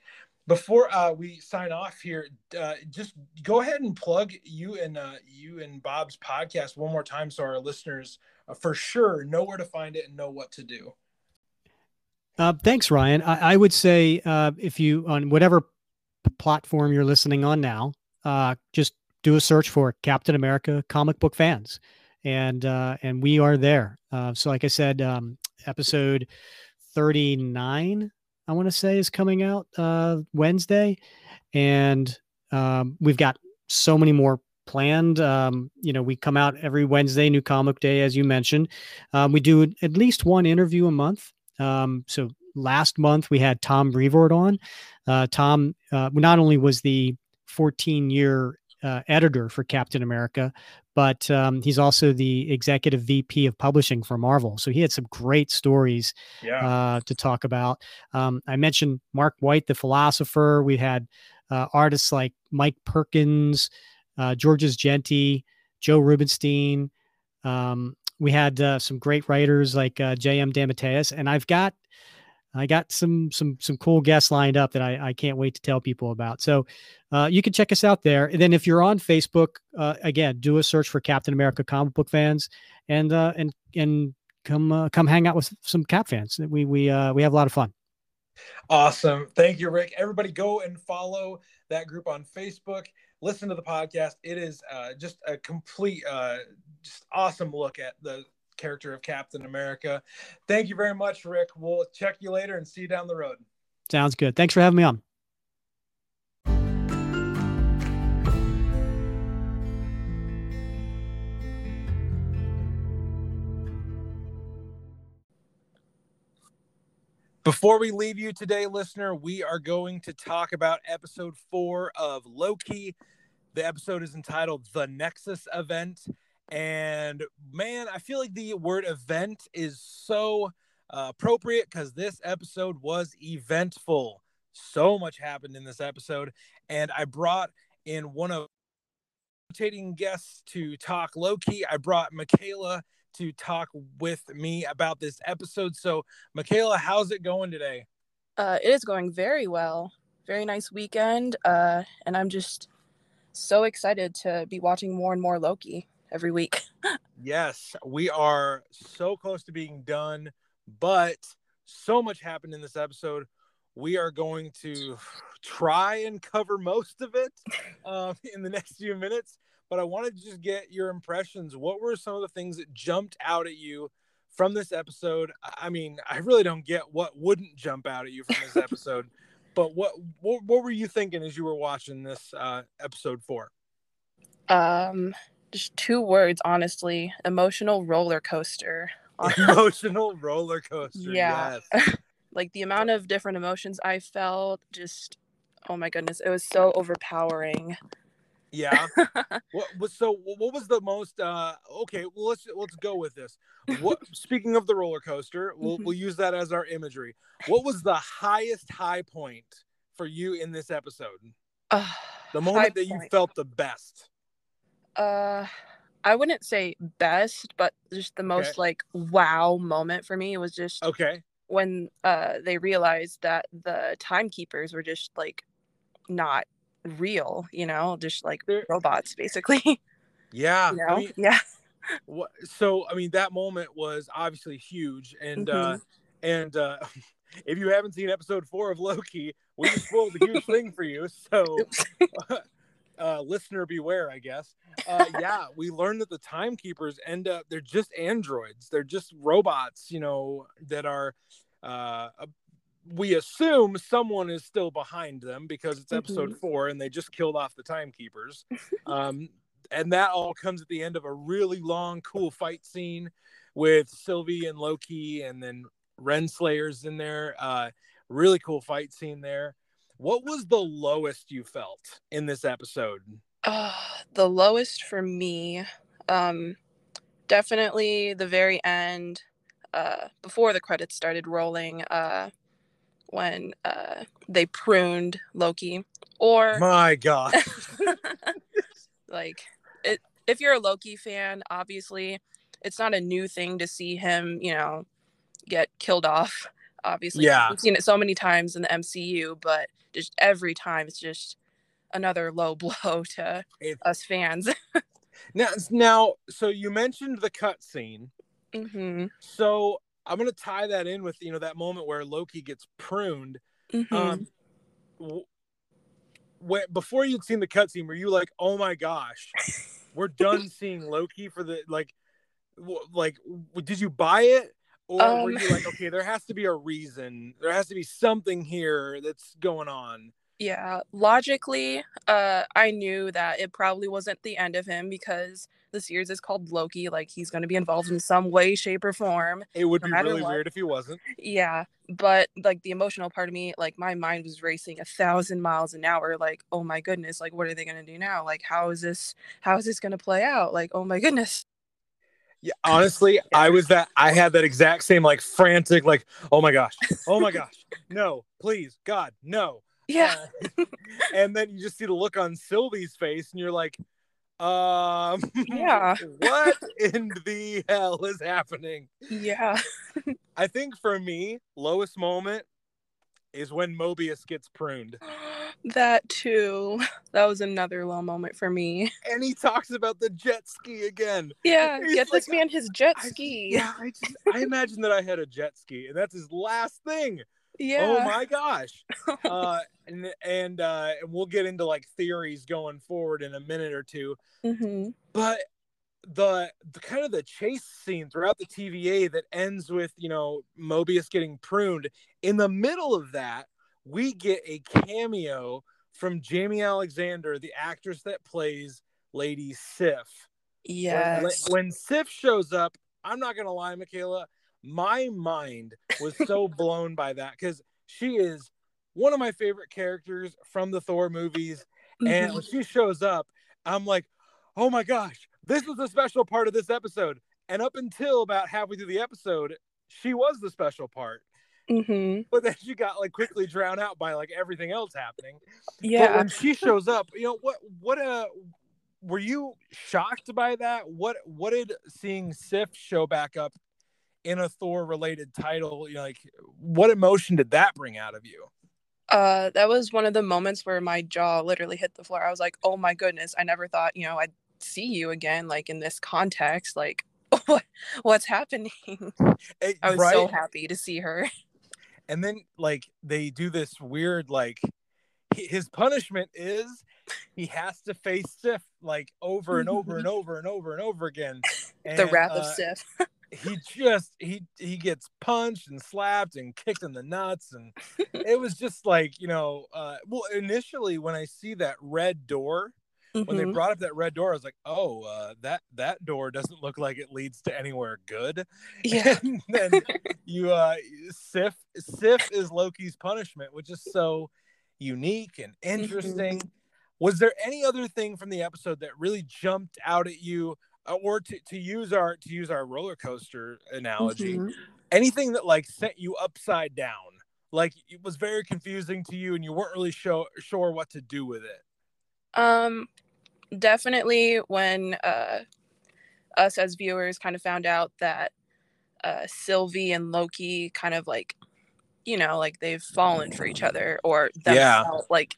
before uh, we sign off here, uh, just go ahead and plug you and uh, you and Bob's podcast one more time, so our listeners uh, for sure know where to find it and know what to do. Uh, thanks, Ryan. I, I would say uh, if you on whatever platform you're listening on now, just do a search for Captain America comic book fans, and and we are there. so, like I said, um, episode thirty nine I want to say is coming out uh, Wednesday, and um, we've got so many more planned. Um, you know, we come out every Wednesday, New Comic Day, as you mentioned. Um, we do at least one interview a month. Um, so last month we had Tom Brevoort on. Uh, Tom uh, not only was the 14 year uh, editor for Captain America, but um, he's also the executive VP of publishing for Marvel. So he had some great stories yeah. uh, to talk about. Um, I mentioned Mark White, the philosopher. We had uh, artists like Mike Perkins, uh, Georges Jeanty, Joe Rubinstein. Um, we had uh, some great writers like uh, J.M. DeMatteis, and I've got I got some some some cool guests lined up that I, I can't wait to tell people about. So uh, you can check us out there. And then if you're on Facebook, uh, again, do a search for Captain America comic book fans, and uh, and and come uh, come hang out with some Cap fans. We we uh, we have a lot of fun. Awesome, thank you, Rick. Everybody, go and follow that group on Facebook. Listen to the podcast. It is uh, just a complete, just awesome look at the character of Captain America. Thank you very much, Rick. We'll check you later and see you down the road. Sounds good. Thanks for having me on. Before we leave you today, listener, we are going to talk about episode four of Loki. The episode is entitled The Nexus Event. And man, I feel like the word event is so uh, appropriate because this episode was eventful. So much happened in this episode. And I brought in one of rotating guests to talk Loki. I brought Michaela to talk with me about this episode. So, Michaela, how's it going today? Uh, it is going very well. Very nice weekend. Uh, and I'm just so excited to be watching more and more Loki every week. *laughs* yes, we are so close to being done, but so much happened in this episode. We are going to *sighs* try and cover most of it uh, *laughs* in the next few minutes. But I wanted to just get your impressions. What were some of the things that jumped out at you from this episode? I mean, I really don't get what wouldn't jump out at you from this *laughs* episode. but what, what what were you thinking as you were watching this uh, episode four? Um, just two words, honestly. Emotional roller coaster. *laughs* Emotional roller coaster. Yeah. Yes. *laughs* like the amount of different emotions I felt, just oh my goodness, it was so overpowering. Yeah. *laughs* what was so? What was the most? uh Okay, well let's let's go with this. What? speaking of the roller coaster, we'll mm-hmm. we'll use that as our imagery. What was the highest high point for you in this episode? Uh, the moment that you felt the best uh I wouldn't say best, but just the most okay. like wow moment for me was just okay when uh they realized that the timekeepers were just like not real, you know, just like They're... robots basically. *laughs* Yeah. you know? I mean, yeah. What, so I mean that moment was obviously huge and uh, mm-hmm. uh and uh *laughs* if you haven't seen episode 4 of Loki, we just spoiled a huge thing for you. So *laughs* uh, listener beware, I guess. Uh, *laughs* yeah, we learned that the timekeepers end up they're just androids. They're just robots, you know, that are. Uh, we assume someone is still behind them because it's episode mm-hmm. four and they just killed off the timekeepers. Um, and that all comes at the end of a really long, cool fight scene with Sylvie and Loki, and then Renslayer's in there. Uh, really cool fight scene there. What was the lowest you felt in this episode? Uh, the lowest for me, um, definitely the very end, uh, before the credits started rolling, uh, when uh, they pruned Loki. Or *laughs* My God. *laughs* like it if you're a Loki fan, obviously it's not a new thing to see him, you know, get killed off. Obviously, Yeah. we've seen it so many times in the MCU, but just every time it's just another low *laughs* blow to It- us fans. *laughs* now, now, so you mentioned the cutscene. hmm So I'm gonna tie that in with you know that moment where Loki gets pruned. hmm Um, w- when before you'd seen the cutscene, were you like, "Oh my gosh, we're done *laughs* seeing Loki for the like, w- like, w- did you buy it, or were Um, you like, okay, there has to be a reason, there has to be something here that's going on." *laughs* Yeah, logically, uh, I knew that it probably wasn't the end of him because the series is called Loki. Like he's going to be involved in some way, shape, or form. It would No be really what. weird if he wasn't. Yeah, but like the emotional part of me, like my mind was racing a thousand miles an hour. Like, oh my goodness, like what are they gonna do now? Like, how is this? How is this gonna play out? Like, oh my goodness. Yeah, honestly, *laughs* I was that. I had that exact same like frantic, like, "Oh my gosh, oh my gosh, *laughs* no, please, God, no." Yeah, Uh, *laughs* and then you just see the look on Sylvie's face, and you're like, um, Yeah. what in the hell is happening? yeah, I think for me, lowest moment is when Mobius gets pruned, *gasps* that too. *laughs* That was another low moment for me. *laughs* and he talks about the jet ski again. Yeah, He's get this man his jet I- ski. yeah, I just, I *laughs* imagine that I had a jet ski, and that's his last thing. yeah. Oh my gosh. uh, and and uh, and we'll get into like theories going forward in a minute or two. hmm but the the kind of the chase scene throughout the TVA that ends with you know Mobius getting pruned in the middle of that we get a cameo from Jaimie Alexander the actress that plays Lady Sif when, Yes. when Sif shows up I'm not gonna lie Michaela my mind was so *laughs* blown by that because she is one of my favorite characters from the Thor movies and Mhm. when she shows up, I'm like, oh my gosh, this was the special part of this episode. And up until about halfway through the episode, she was the special part. Mhm. But then she got like quickly drowned out by like everything else happening. But Yeah. when she shows up, you know what? What uh were you shocked by that? What what did seeing Sif show back up in a Thor related title? You know, like what emotion did that bring out of you? Uh, that was one of the moments where my jaw literally hit the floor. I was like, "Oh my goodness! I never thought, you know, I'd see you again, like in this context. Like, *laughs* what, what's happening?" *laughs* Eh, I was right? so happy to see her. *laughs* and then like they do this weird like his punishment is he has to face Sif like over and over and over and over and over again. the And, wrath of uh, Sif. He just he he gets punched and slapped and kicked in the nuts and it was just like you know uh well initially when I see that red door when they Mhm. brought up that red door I was like oh uh that that door doesn't look like it leads to anywhere good *laughs* Yeah. and then *laughs* you uh Sif Sif is Loki's punishment, which is so unique and interesting. Was there any other thing from the episode that really jumped out at you, uh, or to, to use our to use our roller coaster analogy? Mhm. Anything that like sent you upside down, like it was very confusing to you, and you weren't really show, sure what to do with it. Um, definitely when uh, us as viewers kind of found out that uh, Sylvie and Loki kind of like, you know, like they've fallen for each other or Yeah. like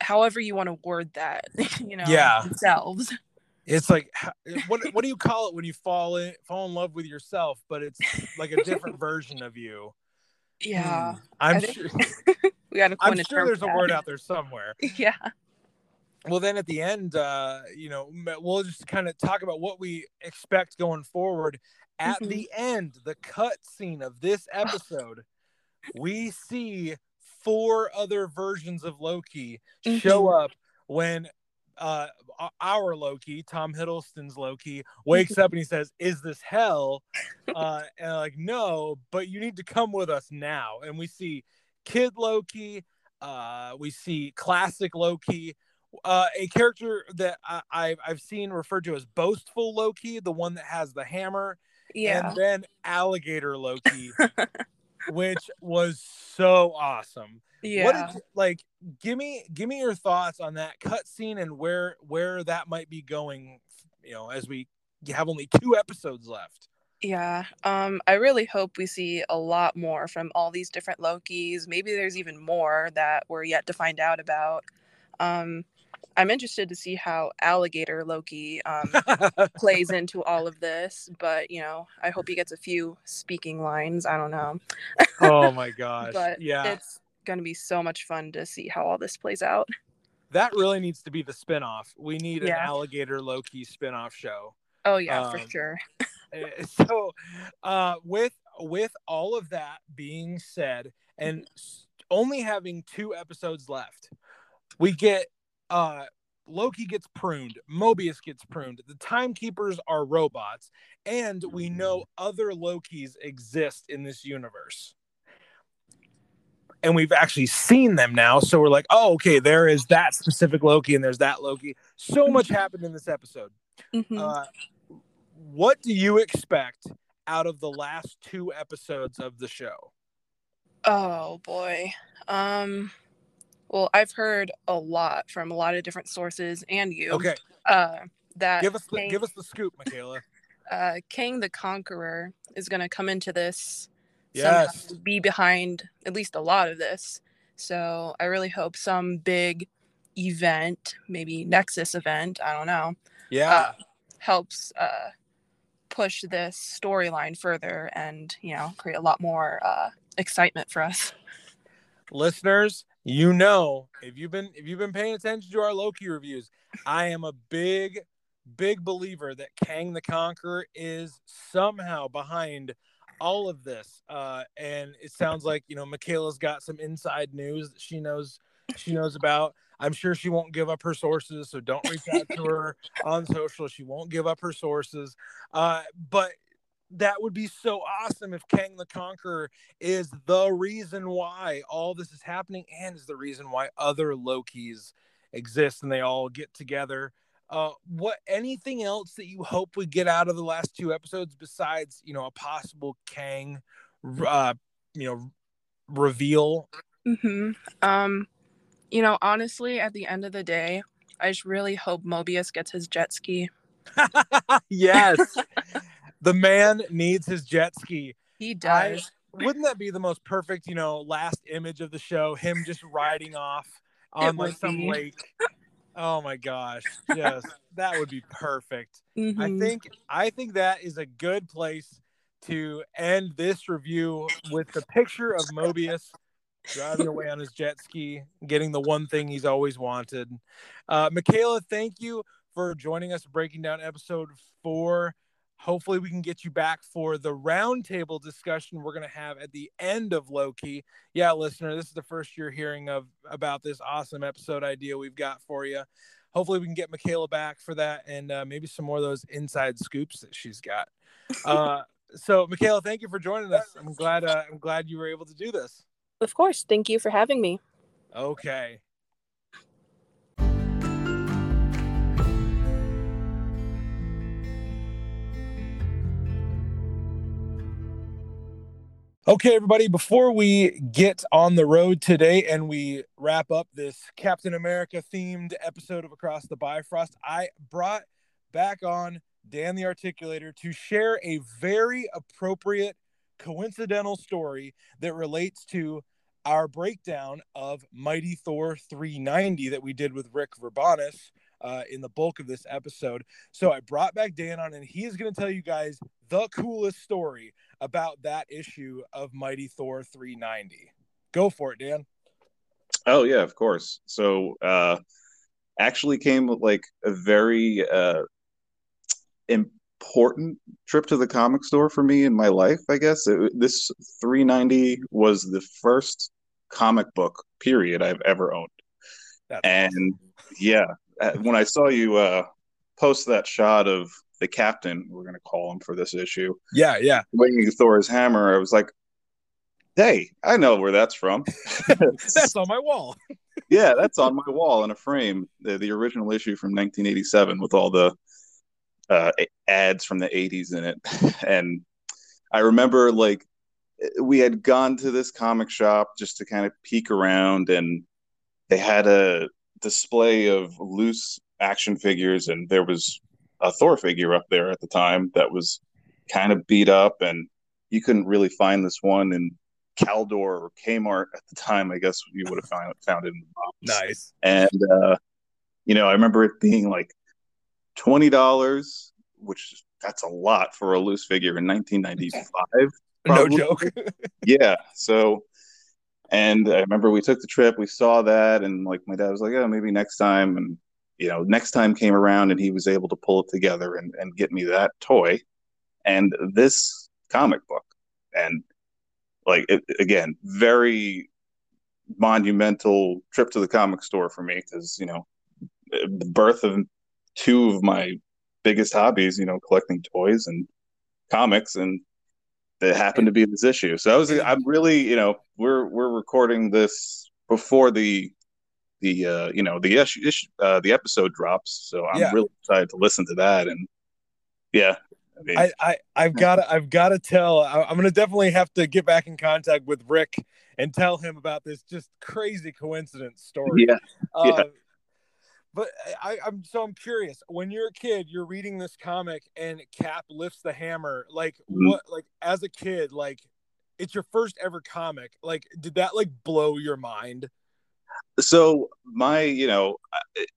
however you want to word that, *laughs* you know, Yeah. themselves. It's like what what do you call it when you fall in fall in love with yourself, but it's like a different *laughs* version of you. Yeah, Hmm. I'm sure. *laughs* we got to I'm sure there's a word out there somewhere. Yeah. Well, then at the end, uh, you know, we'll just kind of talk about what we expect going forward. At Mhm. the end, the cut scene of this episode, we see four other versions of Loki show Mhm. up when uh, our Loki, Tom Hiddleston's Loki, wakes up and he says, "Is this hell?" Uh, and like, no, but you need to come with us now. And we see Kid Loki, uh, we see classic Loki, uh, a character that I, I've I've seen referred to as boastful Loki, the one that has the hammer, Yeah. and then alligator Loki, *laughs* which was so awesome. yeah. What did like? Give me give me your thoughts on that cutscene and where where that might be going. You know, as we have only two episodes left. Yeah, um, I really hope we see a lot more from all these different Lokis. Maybe there's even more that we're yet to find out about. Um, I'm interested to see how Alligator Loki um, plays *laughs* into all of this, but you know, I hope he gets a few speaking lines. I don't know, oh my *laughs* gosh! but yeah, it's gonna be so much fun to see how all this plays out. that really needs to be the spinoff. We need an alligator Loki spinoff show. Oh yeah, for Um, sure. Uh, *laughs* so uh with with all of that being said and only having two episodes left we get uh loki gets pruned mobius gets pruned the timekeepers are robots and we know other lokis exist in this universe and we've actually seen them now so we're like oh okay there is that specific loki and there's that loki so much happened in this episode Mhm. uh, what do you expect out of the last two episodes of the show? Oh boy. Um well, I've heard a lot from a lot of different sources and you. Okay, Uh that give us the King, give us the scoop, Michaela. *laughs* uh Kang the Conqueror is going to come into this Yes. be behind at least a lot of this. So, I really hope some big event, maybe Nexus event, I don't know, Yeah. uh, helps uh push this storyline further and, you know, create a lot more uh excitement for us. Listeners, you know, if you've been if you've been paying attention to our Loki reviews, I am a big big believer that Kang the Conqueror is somehow behind all of this. Uh and it sounds like, you know, Michaela's got some inside news that she knows she knows about. I'm sure she won't give up her sources, so don't reach out to her *laughs* on social. She won't give up her sources. Uh, but that would be so awesome if Kang the Conqueror is the reason why all this is happening and is the reason why other Lokis exist and they all get together. Uh, what anything else that you hope we get out of the last two episodes besides you know a possible Kang, uh, you know, reveal? hmm Um, you know, honestly, at the end of the day, I just really hope Mobius gets his jet ski. *laughs* yes, the man needs his jet ski. He I- does. wouldn't that be the most perfect, you know, last image of the show? Him just riding off on like some be. lake. Oh my gosh, yes, that would be perfect. I Mhm. think I think that is a good place to end this review with the picture of Mobius driving away on his jet ski, getting the one thing he's always wanted. Uh, Michaela, thank you for joining us, breaking down episode four. Hopefully, we can get you back for the roundtable discussion we're going to have at the end of Loki. Yeah, listener, this is the first you're hearing of about this awesome episode idea we've got for you. Hopefully, we can get Michaela back for that and uh, maybe some more of those inside scoops that she's got. *laughs* Uh, so, Michaela, thank you for joining us. I'm glad. Uh, I'm glad you were able to do this. Of course. Thank you for having me. Okay. Okay, everybody, before we get on the road today and we wrap up this Captain America themed episode of Across the Bifrost, I brought back on Dan the Articulator to share a very appropriate coincidental story that relates to our breakdown of Mighty Thor 390 that we did with Rick Verbanis uh, in the bulk of this episode. So I brought back Dan on, and he is going to tell you guys the coolest story about that issue of Mighty Thor 390. Go for it, Dan. Oh yeah, of course. So uh actually came with like a very uh important trip to the comic store for me in my life, I guess. It, this 390 was the first comic book period I've ever owned. That's And awesome. yeah, uh, when I saw you uh, post that shot of the captain, we're going to call him for this issue. Yeah, yeah. Winging Thor's hammer, I was like, "Hey, I know where that's from. *laughs* *laughs* that's on my wall." yeah, that's on my wall in a frame. The, the original issue from 1987 with all the uh, ads from the 80s in it, *laughs* and I remember like we had gone to this comic shop just to kind of peek around, and they had a display of loose action figures, and there was a Thor figure up there at the time that was kind of beat up, and you couldn't really find this one in Caldor or Kmart at the time. I guess you would have found found it in the box. Nice. And uh, you know, I remember it being like twenty dollars, which that's a lot for a loose figure in 1995. *laughs* no joke. *laughs* yeah. So, and I remember we took the trip, we saw that, and like my dad was like, "Oh, maybe next time." And you know, next time came around, and he was able to pull it together and and get me that toy and this comic book, and like it, again, very monumental trip to the comic store for me because you know the birth of two of my biggest hobbies, you know, collecting toys and comics, and it happened to be this issue. So I was, I'm really, you know, we're we're recording this before the the uh, you know the issue, uh, the episode drops. So I'm yeah. really excited to listen to that, and yeah. I, mean, I, I I've got to I've got to tell I, I'm gonna definitely have to get back in contact with Rick and tell him about this just crazy coincidence story. Yeah, uh, yeah but I, I'm so I'm curious. When you're a kid, you're reading this comic and Cap lifts the hammer. Like mm-hmm. what? Like as a kid, like it's your first ever comic. Like did that like blow your mind? So my, you know,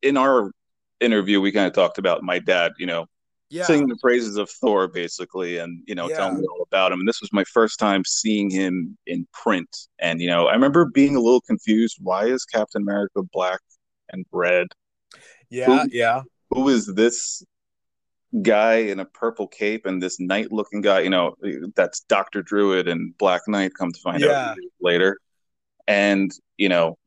in our interview, we kind of talked about my dad. You know, yeah. singing the praises of Thor, basically, and you know, yeah. telling me all about him. And this was my first time seeing him in print. And you know, I remember being a little confused. Why is Captain America black and red? Yeah, who, yeah. Who is this guy in a purple cape and this knight looking guy? You know, that's Doctor Druid and Black Knight. Come to find yeah. out later, and you know,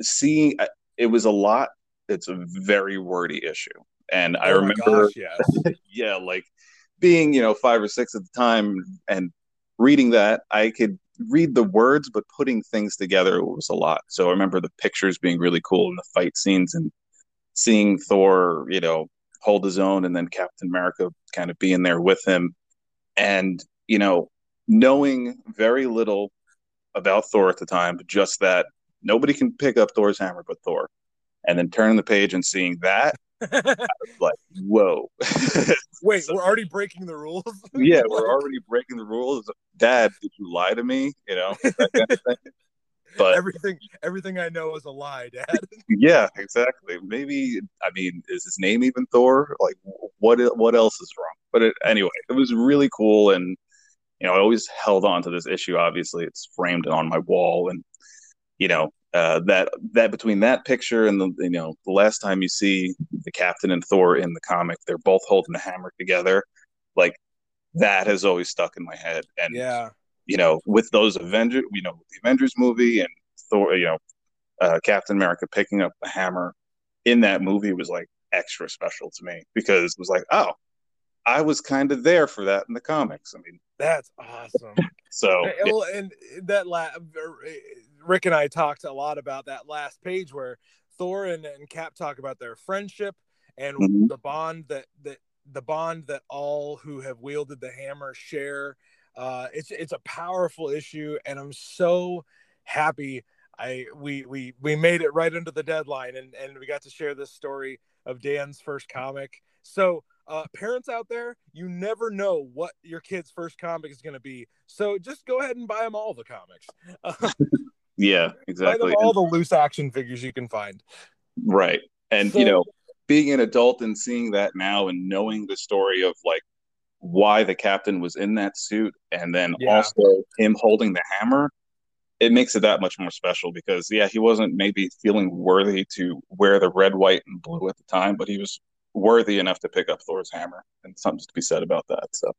seeing uh, it was a lot. It's a very wordy issue, and oh I remember, gosh, yeah, *laughs* yeah, like being you know five or six at the time and reading that, I could read the words, but putting things together was a lot. So I remember the pictures being really cool and the fight scenes and seeing Thor, you know, hold his own and then Captain America kind of being there with him. And, you know, knowing very little about Thor at the time, but just that nobody can pick up Thor's hammer but Thor. And then turning the page and seeing that, *laughs* I was like, whoa. *laughs* Wait, so, we're already breaking the rules? *laughs* yeah, we're already breaking the rules. Dad, did you lie to me? You know, kind of but everything everything I know is a lie, Dad. yeah, exactly. Maybe I mean, is his name even Thor? Like, what what else is wrong? But it, anyway, it was really cool, and you know, I always held on to this issue. Obviously, it's framed on my wall, and you know, uh, that that between that picture and the you know the last time you see the Captain and Thor in the comic, they're both holding the hammer together. Like that has always stuck in my head, and yeah you know, with those Avengers, you know, the Avengers movie and Thor, you know, uh, Captain America picking up the hammer in that movie was like extra special to me because it was like, oh, I was kind of there for that in the comics. I mean, that's awesome. so, well, and that la- Rick and I talked a lot about that last page where Thor and, and Cap talk about their friendship and mm-hmm. the bond that that the bond that all who have wielded the hammer share uh, it's it's a powerful issue, and I'm so happy I we we we made it right under the deadline, and and we got to share this story of Dan's first comic. So. Uh, parents out there, you never know what your kid's first comic is going to be. So just go ahead and buy them all the comics. *laughs* yeah, exactly. all the loose action figures you can find. Right. And, so, you know, being an adult and seeing that now and knowing the story of like why the captain was in that suit and then yeah. also him holding the hammer it makes it that much more special because yeah he wasn't maybe feeling worthy to wear the red white and blue at the time but he was worthy enough to pick up thor's hammer and something to be said about that so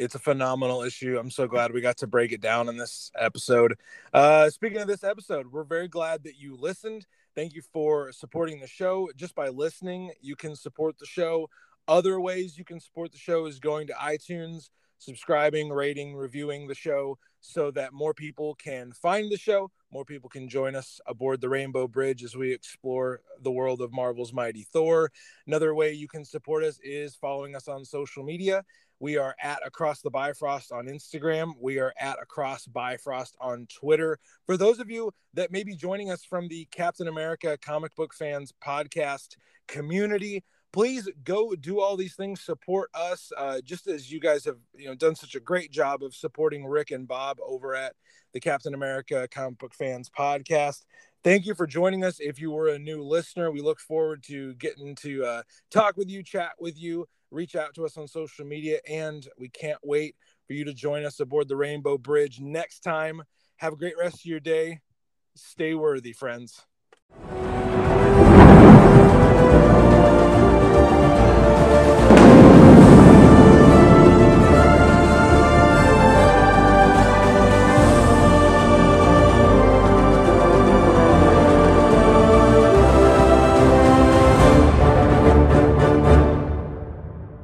it's a phenomenal issue. I'm so glad we got to break it down in this episode. Uh, speaking of this episode, we're very glad that you listened. Thank you for supporting the show. Just by listening, you can support the show. Other ways you can support the show is going to iTunes, subscribing, rating, reviewing the show so that more people can find the show, more people can join us aboard the Rainbow Bridge as we explore the world of Marvel's Mighty Thor. Another way you can support us is following us on social media. We are at Across the Bifrost on Instagram. We are at Across Bifrost on Twitter. For those of you that may be joining us from the Captain America Comic Book Fans podcast community, please go do all these things. Support us. Uh, just as you guys have you know done such a great job of supporting rick and bob over at the captain america comic book fans podcast. Thank you for joining us. If you were a new listener we look forward to getting to uh, talk with you chat with you reach out to us on social media and we can't wait for you to join us aboard the rainbow bridge next time. Have a great rest of your day. Stay worthy friends